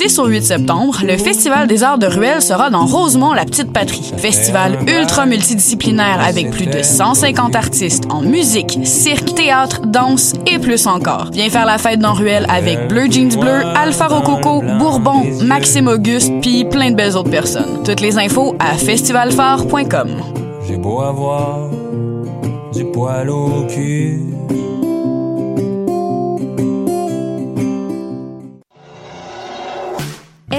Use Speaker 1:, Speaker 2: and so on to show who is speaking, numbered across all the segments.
Speaker 1: Du 6 au 8 septembre, le Festival des arts de Ruelle sera dans Rosemont, la petite patrie. Festival ultra multidisciplinaire avec plus de 150 artistes en musique, cirque, théâtre, danse et plus encore. Viens faire la fête dans Ruelle avec Bleu Jeans Bleu, Alpha Rococo, Bourbon, Maxime Auguste, puis plein de belles autres personnes. Toutes les infos à festivalphare.com.
Speaker 2: J'ai beau avoir du poil au cul.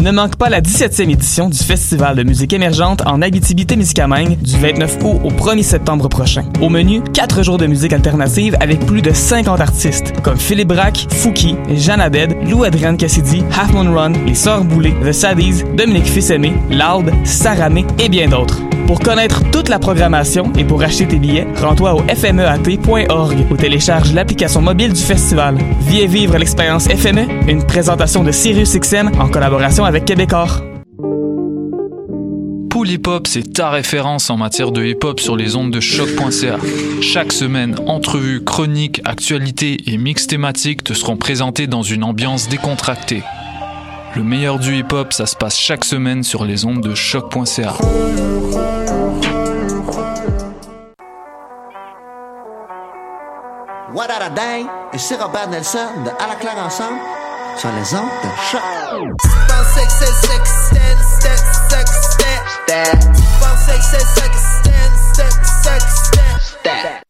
Speaker 3: Ne manque pas la 17e édition du Festival de musique émergente en Abitibi-Témiscamingue du 29 août au 1er septembre prochain. Au menu, 4 jours de musique alternative avec plus de 50 artistes comme Philippe Braque, Fouki, Jeanne Abed, Lou Adrienne Cassidy, Half Moon Run, Les Sœurs Boulay, The Saddies, Dominique Fils-Aimé, Loud, Saramé et bien d'autres. Pour connaître toute la programmation et pour acheter tes billets, rends-toi au fmeat.org ou télécharge l'application mobile du festival. Viens vivre l'expérience FME, une présentation de Sirius XM en collaboration avec Québecor.
Speaker 4: Pool Hip Hop, c'est ta référence en matière de hip hop sur les ondes de choc.ca. Chaque semaine, entrevues, chroniques, actualités et mix thématiques te seront présentés dans une ambiance décontractée. Le meilleur du hip hop, ça se passe chaque semaine sur les ondes de choc.ca.
Speaker 5: What a day? C'est Robert Nelson de À la claire ensemble sur les ondes de choc. Stand, stand, stand, stand.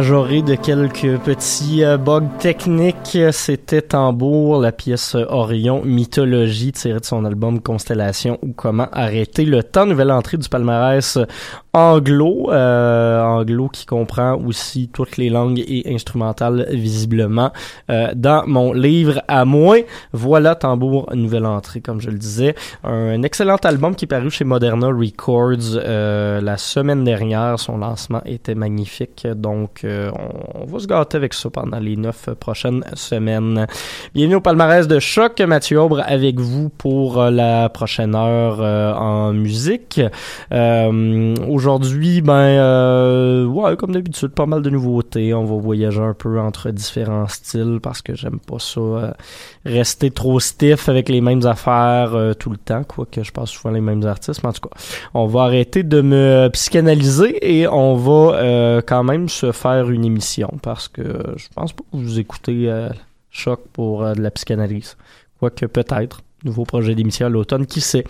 Speaker 6: Majoré de quelques petits euh, bugs techniques. C'était Tambour, la pièce Orion Mythologie tirée de son album Constellation ou Comment arrêter le temps. Nouvelle entrée du palmarès anglo, euh, anglo qui comprend aussi toutes les langues et instrumentales visiblement euh, dans mon livre à moi. Voilà Tambour, nouvelle entrée comme je le disais. Un excellent album qui est paru chez Moderna Records euh, la semaine dernière. Son lancement était magnifique, donc euh, on, va se gâter avec ça pendant les neuf prochaines semaines. Bienvenue au palmarès de choc, Mathieu Aubre avec vous pour euh, la prochaine heure en musique. Aujourd'hui, ben ouais, comme d'habitude, pas mal de nouveautés. On va voyager un peu entre différents styles parce que j'aime pas ça rester trop stiff avec les mêmes affaires tout le temps, quoique je passe souvent les mêmes artistes, mais en tout cas, on va arrêter de me psychanalyser et on va euh, quand même se faire une émission parce que je pense pas que vous écoutez euh, Choc pour euh, de la psychanalyse. Quoique peut-être nouveau projet d'émission à l'automne, qui sait.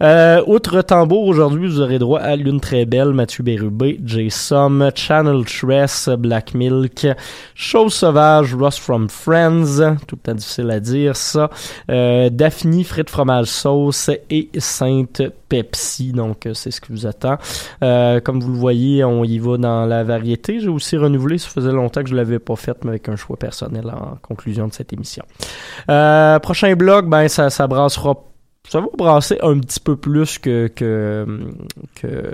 Speaker 6: Euh, outre tambour, aujourd'hui, vous aurez droit à Lune très belle, Mathieu Bérubé, Sum, Channel Tress, Black Milk, Chose sauvage, Ross from Friends, tout le temps difficile à dire ça, euh, Daphne, frites fromage sauce et Sainte Pepsi, donc euh, c'est ce qui vous attend. Euh, comme vous le voyez, on y va dans la variété. J'ai aussi renouvelé, ça faisait longtemps que je l'avais pas fait, mais avec un choix personnel en conclusion de cette émission. Prochain blog, ben ça, ça Abraas Rob ça va brasser un petit peu plus que, que, que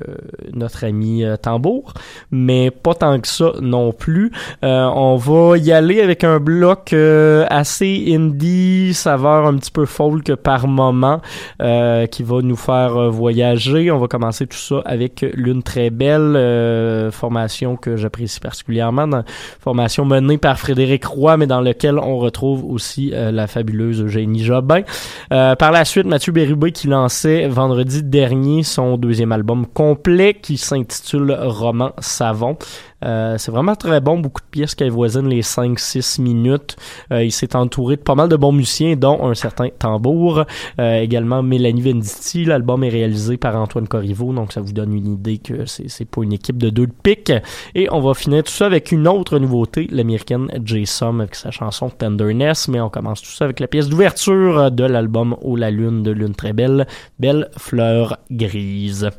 Speaker 6: notre ami euh, Tambour, mais pas tant que ça non plus. Euh, on va y aller avec un bloc euh, assez indie, saveur un petit peu folk par moment, qui va nous faire voyager. On va commencer tout ça avec l'une très belle formation que j'apprécie particulièrement, formation menée par Frédéric Roy, mais dans lequel on retrouve aussi la fabuleuse Eugénie Jobin. par la suite, Mathieu Bérubé qui lançait vendredi dernier son deuxième album complet qui s'intitule Roman Savon. Euh, c'est vraiment très bon, beaucoup de pièces qui avoisinent les 5-6 minutes. Euh, il s'est entouré de pas mal de bons musiciens, dont un certain tambour. Euh, également Mélanie Venditti. L'album est réalisé par Antoine Corriveau, donc ça vous donne une idée que c'est pas une équipe de deux de pique. Et on va finir tout ça avec une autre nouveauté, l'américaine Jason avec sa chanson Tenderness, mais on commence tout ça avec la pièce d'ouverture de l'album Oh la lune de lune très belle, Belle fleur grise.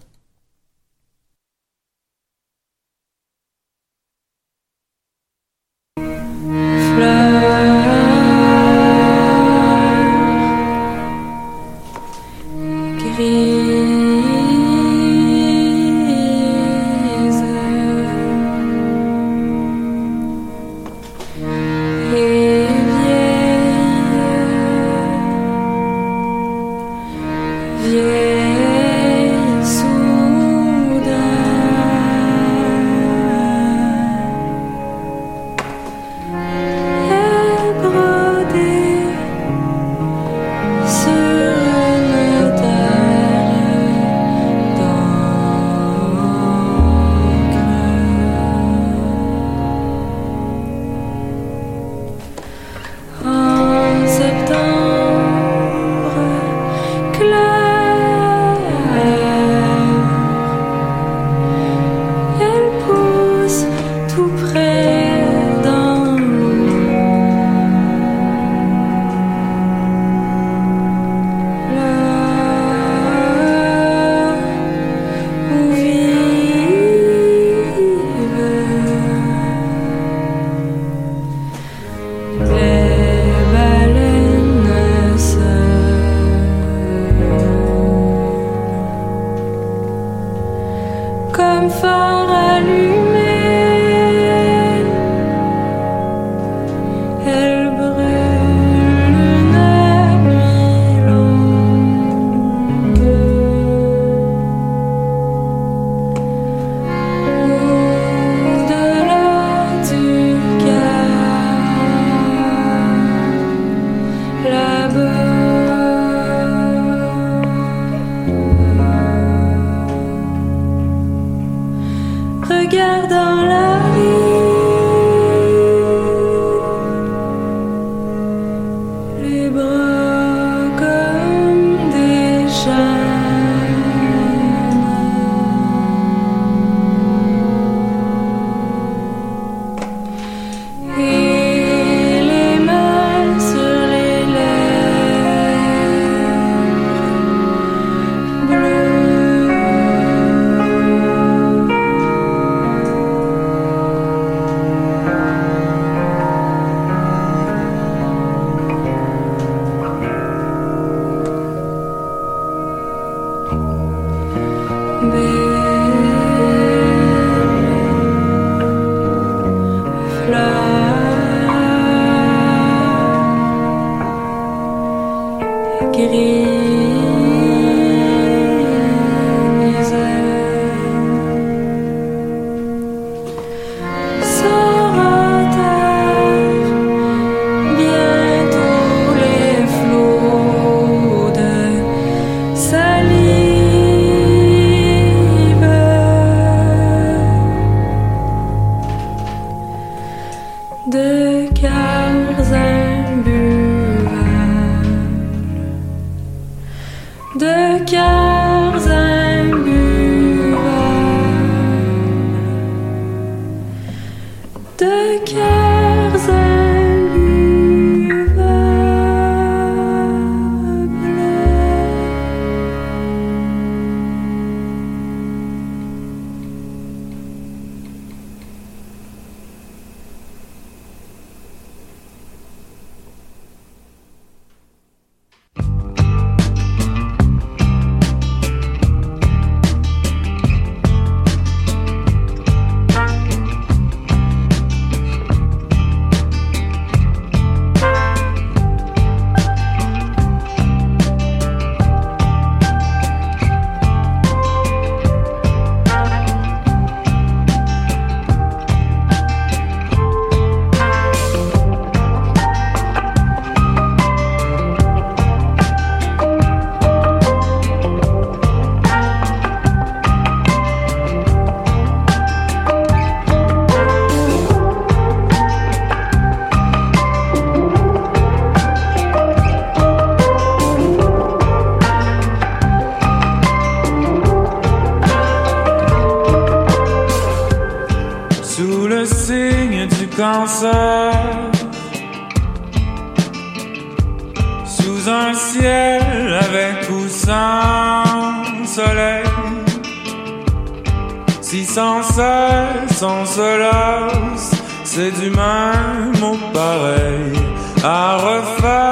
Speaker 2: À refaire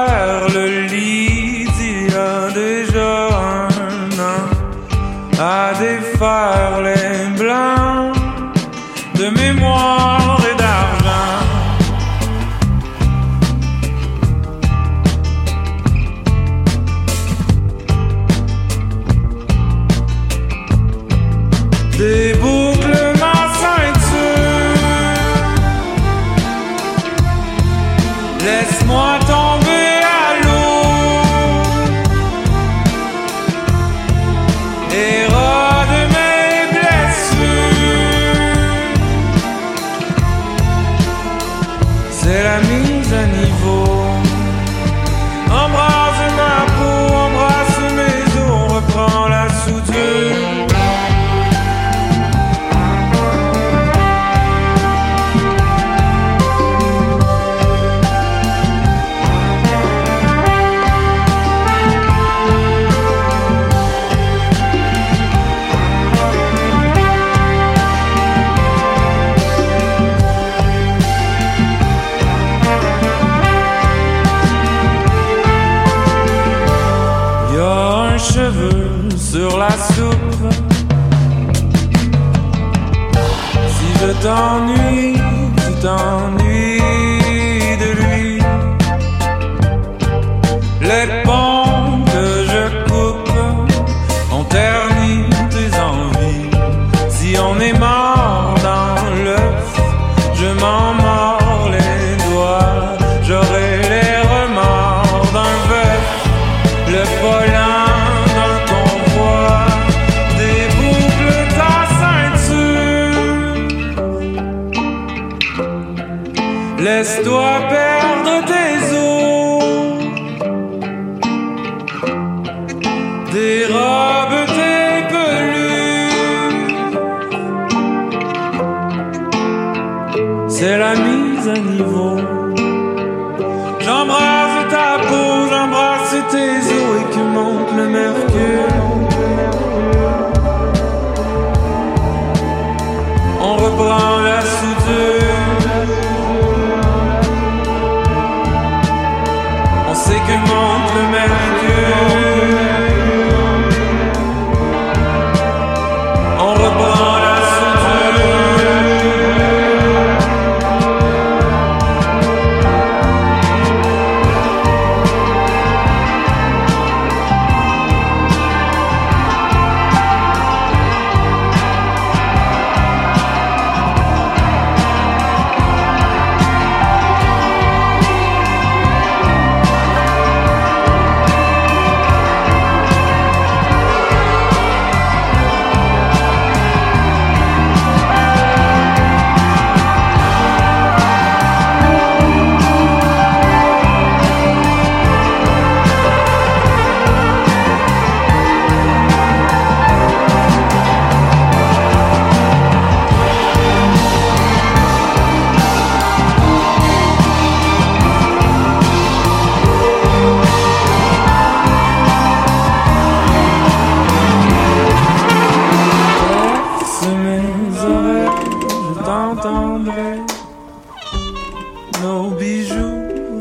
Speaker 2: Laisse-toi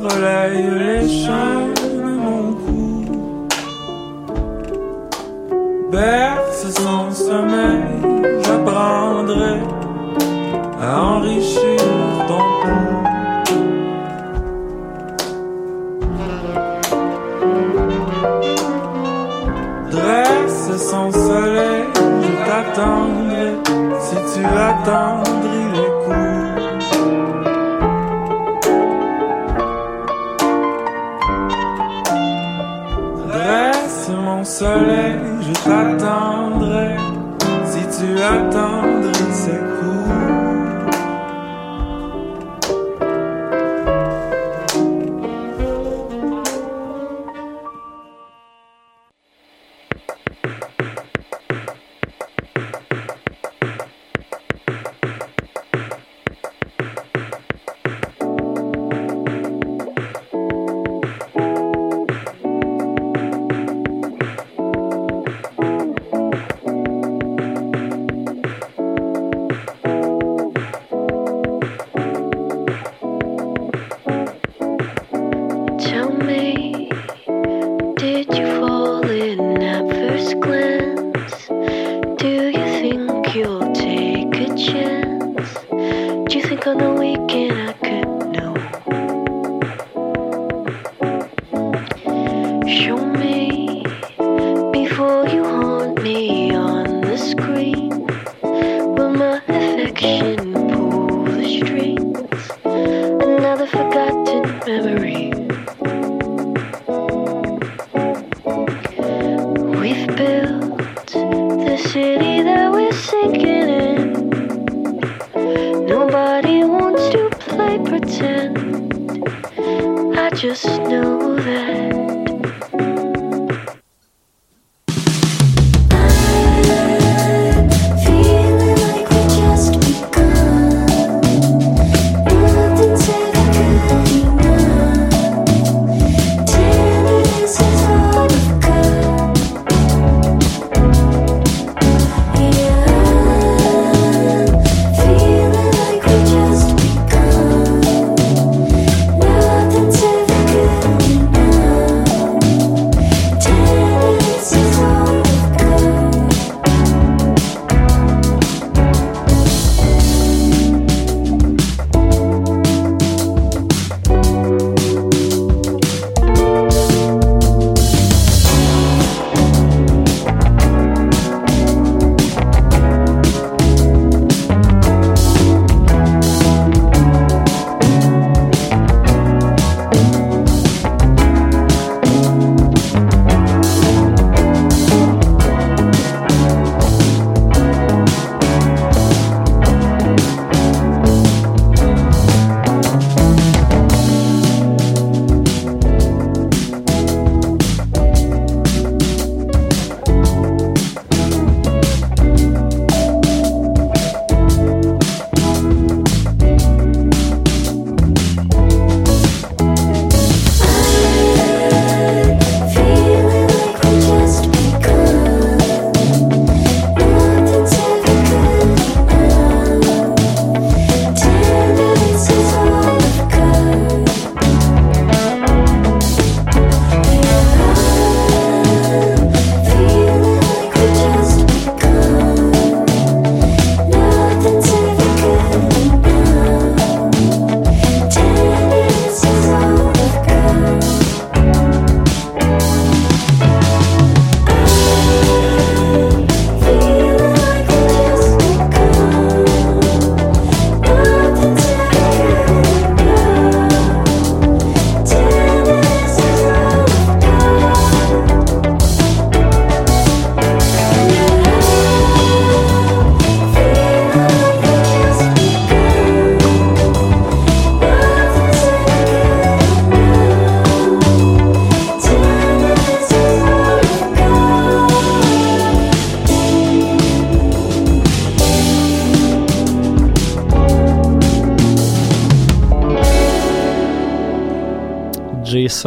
Speaker 2: relaye les chaînes de mon cou. Berce sans sommeil, j'apprendrai à enrichir ton cou. Dresse sans soleil, je t'attendrai si tu attendrais. soleil, je t'attendrai si tu
Speaker 7: attends. just know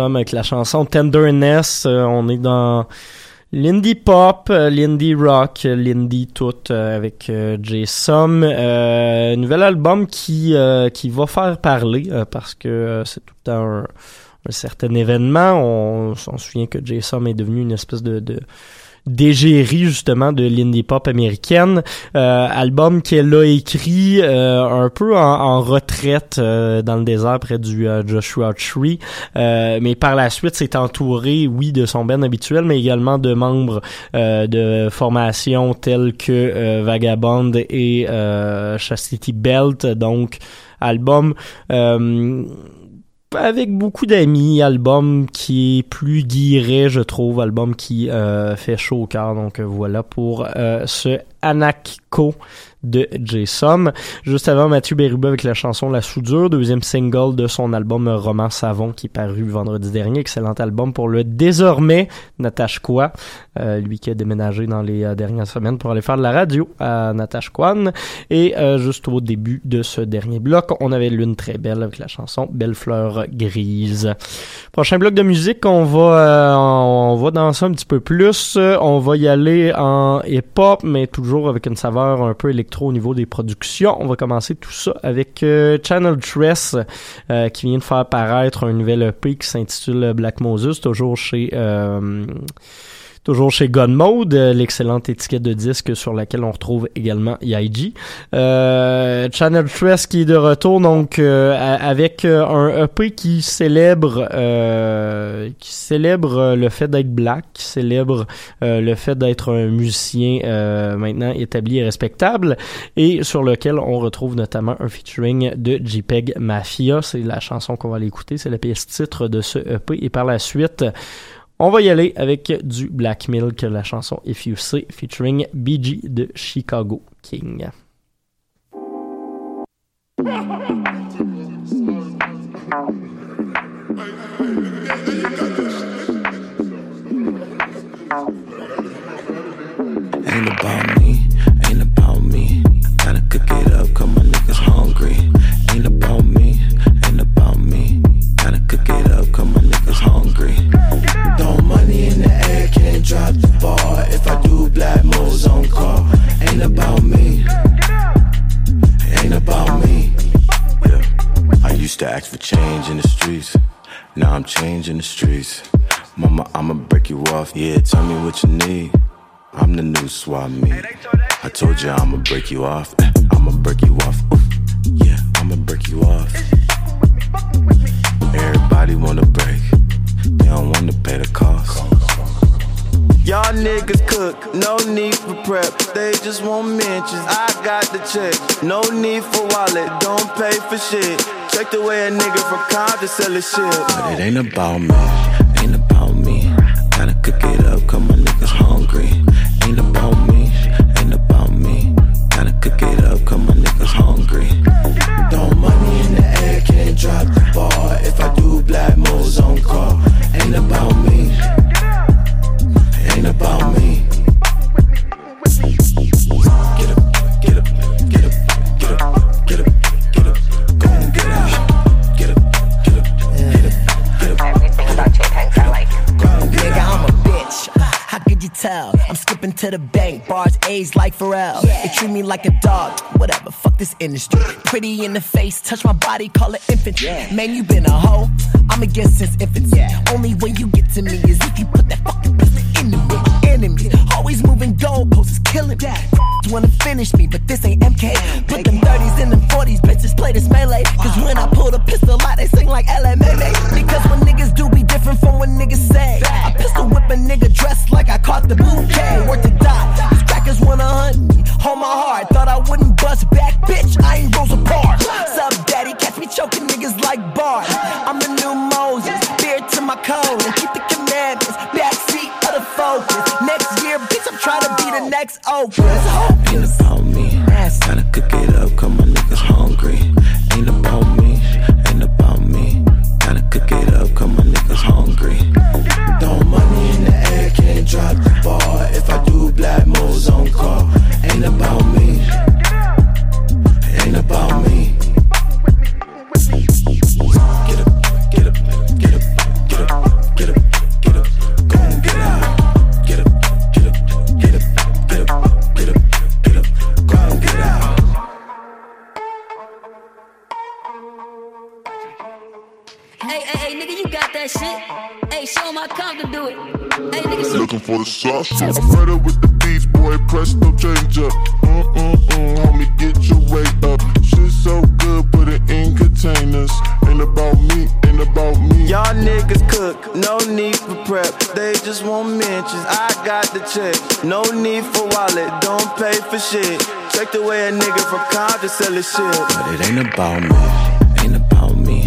Speaker 6: avec la chanson Tenderness. Euh, on est dans l'indie pop, euh, l'indie rock, euh, l'indie tout avec J. Sum. Euh, nouvel album qui, qui va faire parler parce que c'est tout le temps un, certain événement. On, on se souvient que J. Sum est devenu une espèce de d'égérie justement de l'indie pop américaine. Euh, album qu'elle a écrit euh, un peu en, en retraite euh, dans le désert près du Joshua Tree. Mais par la suite, c'est entouré, oui, de son band habituel, mais également de membres de formations telles que Vagabond et Chastity Belt. Donc, album euh, avec beaucoup d'amis, album qui est plus guiré, je trouve, album qui euh, fait chaud au cœur. Donc euh, voilà pour euh, ce Anakko de J-Som. Juste avant, Mathieu Bérubé avec la chanson La Soudure, deuxième single de son album Roman Savon qui est paru vendredi dernier. Excellent album pour le désormais Natashquan, euh, lui qui a déménagé dans les euh, dernières semaines pour aller faire de la radio à Natashquan. Et euh, juste au début de ce dernier bloc, on avait l'une très belle avec la chanson Belle fleur grise. Prochain bloc de musique, on va, euh, on va danser un petit peu plus. On va y aller en hip-hop, mais toujours avec une saveur un peu électro au niveau des productions. On va commencer tout ça avec euh, Channel Tress, euh, qui vient de faire apparaître un nouvel EP qui s'intitule Black Moses, toujours chez... euh, Toujours chez Gun Mode, euh, l'excellente étiquette de disque sur laquelle on retrouve également YG. Euh, Channel Tress qui est de retour donc euh, avec euh, un EP qui célèbre euh, qui célèbre euh, le fait d'être black, qui célèbre le fait d'être un musicien maintenant établi et respectable et sur lequel on retrouve notamment un featuring de JPEG Mafia, c'est la chanson qu'on va aller écouter, c'est la pièce titre de ce EP et par la suite on va y aller avec du Black Milk, la chanson If You Say, featuring BG de Chicago King.
Speaker 8: Ain't about me, ain't about me. Gotta cook it up, cause my niggas hungry. Ain't about me, ain't about me. Gotta cook it up, hungry. Throw money in the air, can't drop the bar. If I do black moves on call, ain't about me, ain't about me. Yeah. I used to ask for change in the streets. Now I'm changing the streets. Mama, I'ma break you off. Yeah, tell me what you need. I'm the new swap meet. I told you I'ma break you off. eh, I'ma break you off. Oof. Yeah, I'ma break you off. Everybody wanna break. They don't wanna pay the cost. Y'all niggas cook, no need for prep. They just want mentions. I got the check. No need for wallet, don't pay for shit. Check the way a nigga from Compton sell his shit. But it ain't about me,
Speaker 9: to the bank, bars A's like Pharrell. They treat me like a dog, whatever. Fuck this industry. Pretty in the face, touch my body, call it infantry. Man, you been a hoe. I'm against since infancy. Only way you get to me is if you put that fucking Always moving goalposts, is killing me. You wanna finish me, but this ain't MK. Put them 30s in them 40s, bitches play this melee. Cause when I pull the pistol out, they sing like LMA. Because when niggas do be different from what niggas say. I pistol whip a nigga dressed like I caught the bouquet. Worth the die. These crackers wanna hunt me. Hold my heart, thought I wouldn't bust back, bitch. I ain't Rosa Parks. Sub daddy, catch me choking niggas like Bart. I'm the new Moses, beard to my code. And keep the the next Oprah.
Speaker 8: Ain't about me. Gotta cook it up, cause my niggas hungry. Ain't about me, ain't about me. Gotta cook it up, cause my niggas hungry. Throw money in the air, can't drop the bar. If I do black moves on call, ain't about me, ain't about me.
Speaker 10: Looking for the sauce. With the beats, boy. Press no change up. Mm mm mm, homie, get your weight up. Shit so good, put it in containers. Ain't about me, ain't about me.
Speaker 11: Y'all niggas cook, no need for prep. They just want mentions. I got the check. No need for wallet, don't pay for shit. Check the way a nigga from Compton sell his shit.
Speaker 12: But it ain't about me, ain't about me.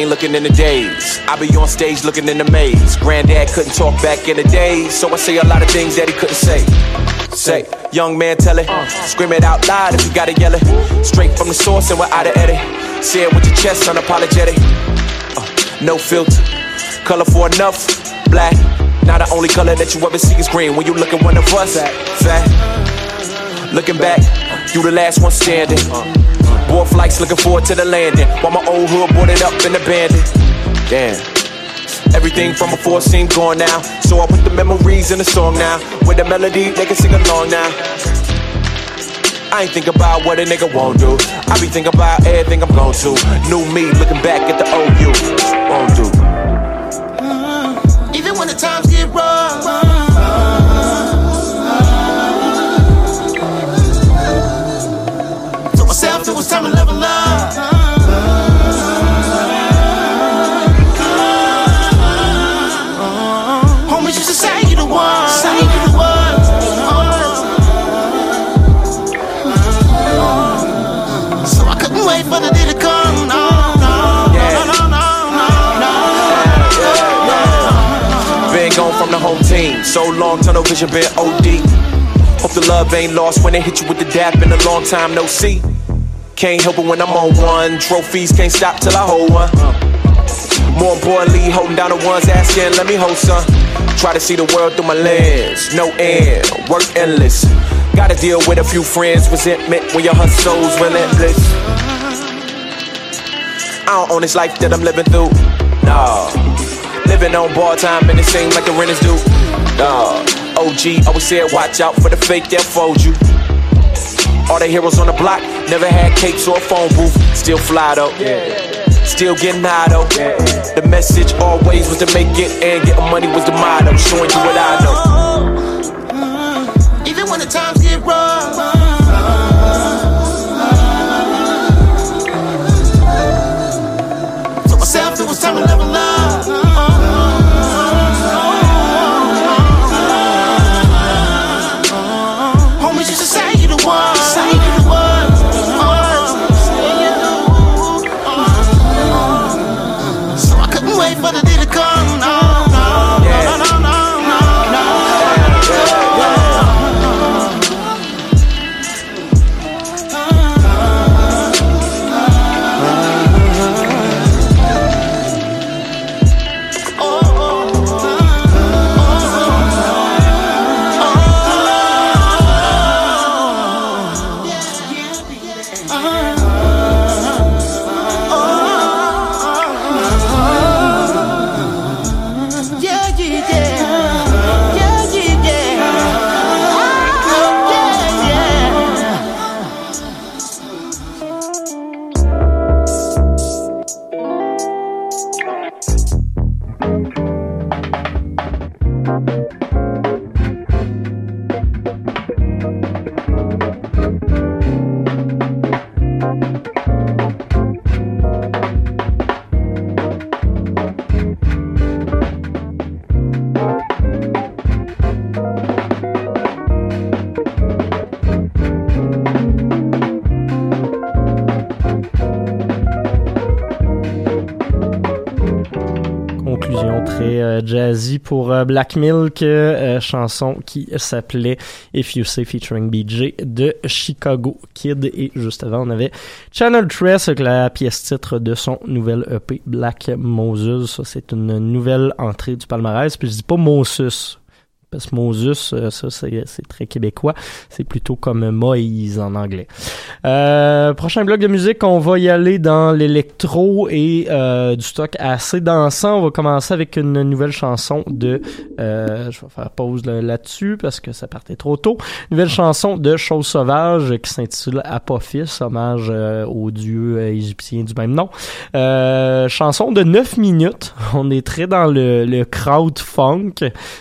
Speaker 12: I be on a plane looking in the days. I be on stage looking in the maze. Granddad couldn't talk back in the days, so I say a lot of things that he couldn't say. Say, young man, tell it. Scream it out loud if you gotta yell it. Straight from the source and without an edit. Say it with your chest, unapologetic. Uh, no filter. Colorful enough, black. Now the only color that you ever see is green when you look at one of us. Fat. Looking back, you the last one standing. Board flights looking forward to the landing. While my old hood boarded up and abandoned. Damn. Everything from before seemed gone now. So I put the memories in the song now. With the melody, they can sing along now. I ain't think about what a nigga won't do. I be thinking about everything I'm gon' to. New me looking back at the old you. Long, tunnel vision been OD. Hope the love ain't lost when they hit you with the dap in a long time no see. Can't help it when I'm on one. Trophies can't stop till I hold one. More importantly, holding down the ones asking, let me hold some. Try to see the world through my lens. No end, work endless. Gotta deal with a few friends, resentment when your hustle's relentless. I don't own this life that I'm living through. Nah. Living on bar time and it seems like the rent is due. Nah. OG always said, watch out for the fake that fold you. All the heroes on the block never had capes or a phone booth. Still fly though. Still getting high though. The message always was to make it and getting money was the motto. Showing you what I know.
Speaker 13: Even when the times get rough. Told myself it was time to level up.
Speaker 6: Pour euh, Black Milk, euh, chanson qui s'appelait If You Say featuring BJ de Chicago Kid. Et juste avant, on avait Channel Tress avec la pièce titre de son nouvel EP Black Moses. Ça, c'est une nouvelle entrée du palmarès. Puis je dis pas Moses, parce que Moses, euh, ça c'est très québécois. C'est plutôt comme Moïse en anglais. Euh, prochain bloc de musique, on va y aller dans l'électro et euh, du stock assez dansant. On va commencer avec une nouvelle chanson de... euh, je vais faire pause là- là-dessus parce que ça partait trop tôt. Nouvelle chanson de Chose Sauvage qui s'intitule Apophis, hommage euh, au dieu euh, égyptien du même nom. Chanson de 9 minutes. On est très dans le, le crowd funk.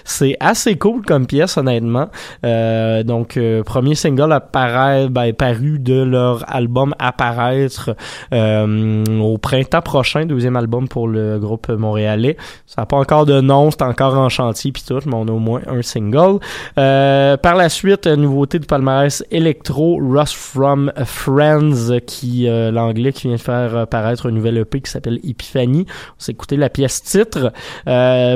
Speaker 6: C'est assez cool comme pièce, honnêtement. Euh, donc, euh, premier single apparaît, ben, paru de leur album Apparaître euh, au printemps prochain, deuxième album pour le groupe montréalais. Ça n'a pas encore de nom, c'est encore en chantier puis tout, mais on a au moins un single. Par la suite, nouveauté du palmarès électro, Rust from Friends, qui l'anglais qui vient de faire apparaître un nouvel EP qui s'appelle Epiphany. On s'est écouté la pièce titre.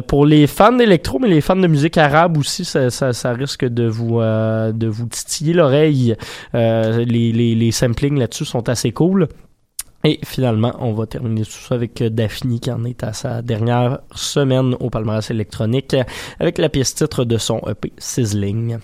Speaker 6: Pour les fans d'électro, mais les fans de musique arabe aussi, ça, risque de vous euh, de vous titiller l'oreille. Euh, les, les, samplings là-dessus sont assez cool. Et finalement, on va terminer tout ça avec euh, Daphne qui en est à sa dernière semaine au palmarès électronique avec la pièce titre de son EP Sizzling.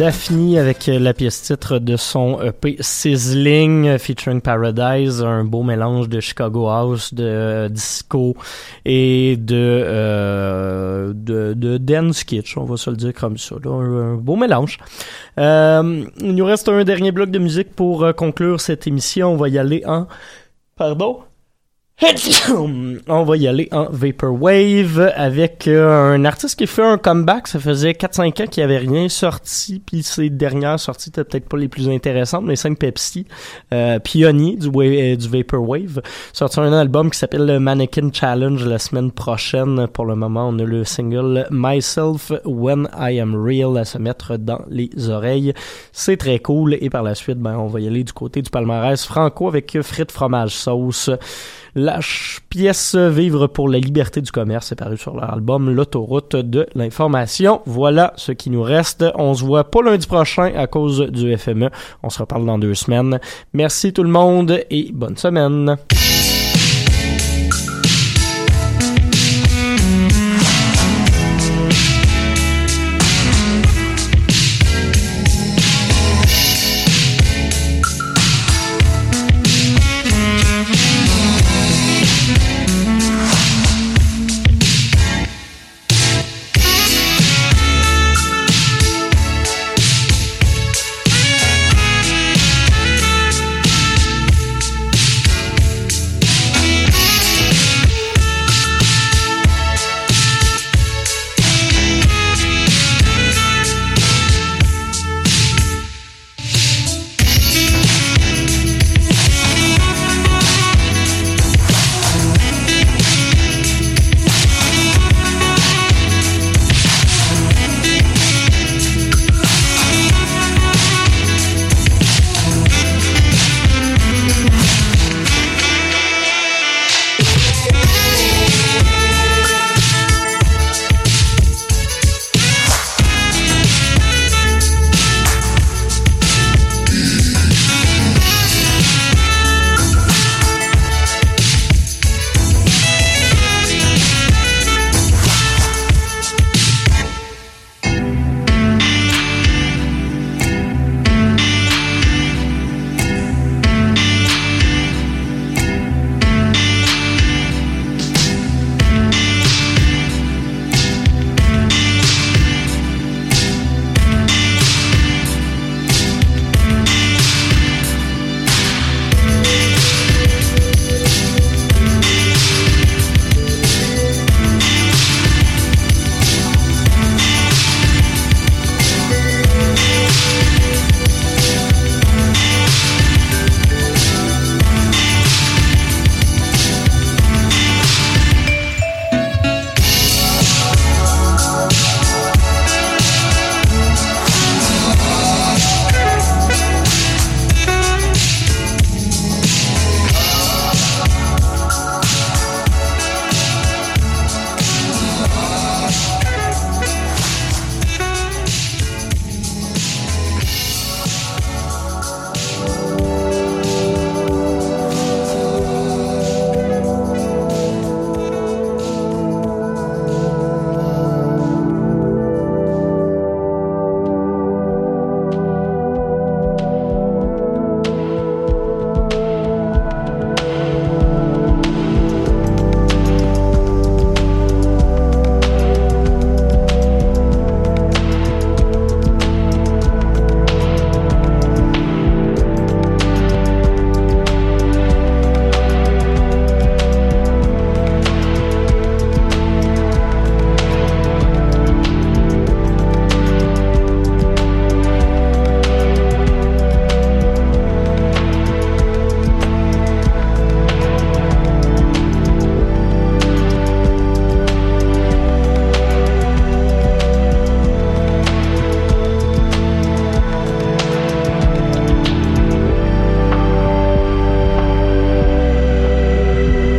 Speaker 6: Daphne avec la pièce titre de son EP Sizzling featuring Paradise, un beau mélange de Chicago House, de disco et de, euh, de, de dance kitsch, on va se le dire comme ça. Un beau mélange. Euh, il nous reste un dernier bloc de musique pour euh, conclure cette émission. On va y aller en... Pardon on va y aller en Vaporwave avec euh, un artiste qui fait un comeback. Ça faisait 4-5 ans qu'il avait rien sorti, puis ses dernières sorties étaient peut-être pas les plus intéressantes, mais 5 Pepsi, euh, euh, du Vaporwave, sorti un album qui s'appelle le Mannequin Challenge la semaine prochaine. Pour le moment, on a le single Myself When I Am Real à se mettre dans les oreilles. C'est très cool. Et par la suite, ben, on va y aller du côté du palmarès franco avec frites fromage sauce. La pièce Vivre pour la liberté du commerce est parue sur leur album L'autoroute de l'information. Voilà ce qui nous reste. On se voit pas lundi prochain à cause du FME. On se reparle dans deux semaines. Merci tout le monde et bonne semaine.